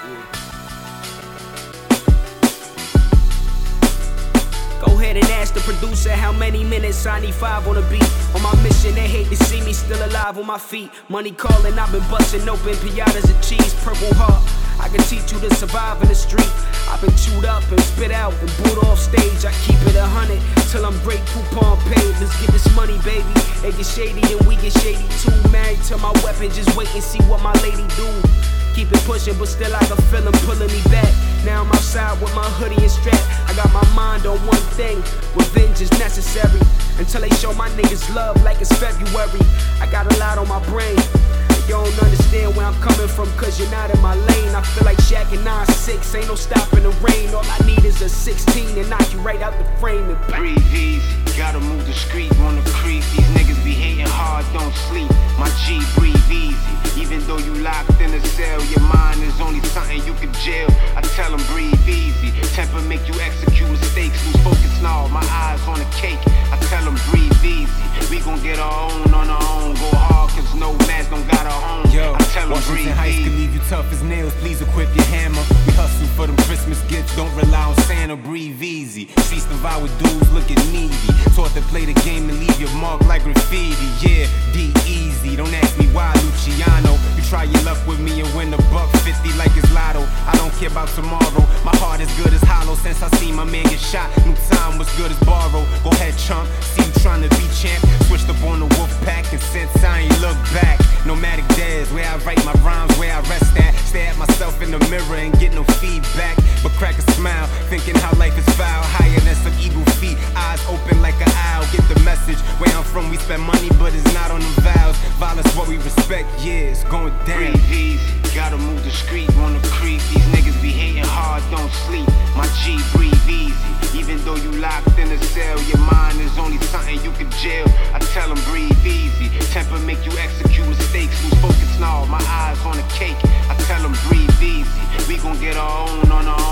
Go ahead and ask the producer how many minutes I need five on a beat. On my mission, they hate to see me still alive on my feet. Money calling, I've been busting open piatas and cheese, purple heart. I can teach you to survive in the street. I've been chewed up and spit out and booed off stage. I keep it a hundred till I'm break coupon paid. Let's get this money, baby. They get shady and we get shady too. Married to my weapon, just wait and see what my lady do. It pushing, but still I can feel him pulling me back. Now I'm outside with my hoodie and strap. I got my mind on one thing. Revenge is necessary. Until they show my niggas love like it's February. I got a lot on my brain. You don't understand where I'm coming from, cause you're not in my lane. I feel like Shaq and 9-6, ain't no stopping the rain. All I need is a 16 and knock you right out the frame and breathe easy. Gotta move discreet on the creep. These niggas be hating hard, don't sleep. My G breathe easy. Even though you locked in a cell, your mind is only something you could jail. I tell them breathe easy. Temper make you execute mistakes, lose focus now. My eyes on the cake. I tell them breathe easy. We gon' get our own on our own. Go hard, cause no man's don't got our own. Yo, I tell them breathe Heights can leave you tough as nails. Please equip your hammer. We hustle for them Christmas gifts. Don't rely on Santa. Breathe easy. Streets devour dudes looking needy. Tomorrow. My heart is good as hollow since I seen my man get shot. New time was good as borrow. Go ahead, chump. See you trying to be champ. Switched up on the wolf pack and since I ain't look back. Nomadic days where I write my rhymes, where I rest at. Stare at myself in the mirror and get no feedback. But crack a smile, thinking how life is foul. Higher than some evil feet. Eyes open like an owl. Get the message. Where I'm from, we spend money, but it's not on the vows. Violence, what we respect, yeah, it's going down. Breathe. Gotta move discreet the creep. These niggas be hating hard, don't sleep. My G breathe easy. Even though you locked in a cell, your mind is only something you could jail. I tell them breathe easy. Temper make you execute mistakes. Lose focus now. My eyes on the cake. I tell them breathe easy. We gon' get our own on our own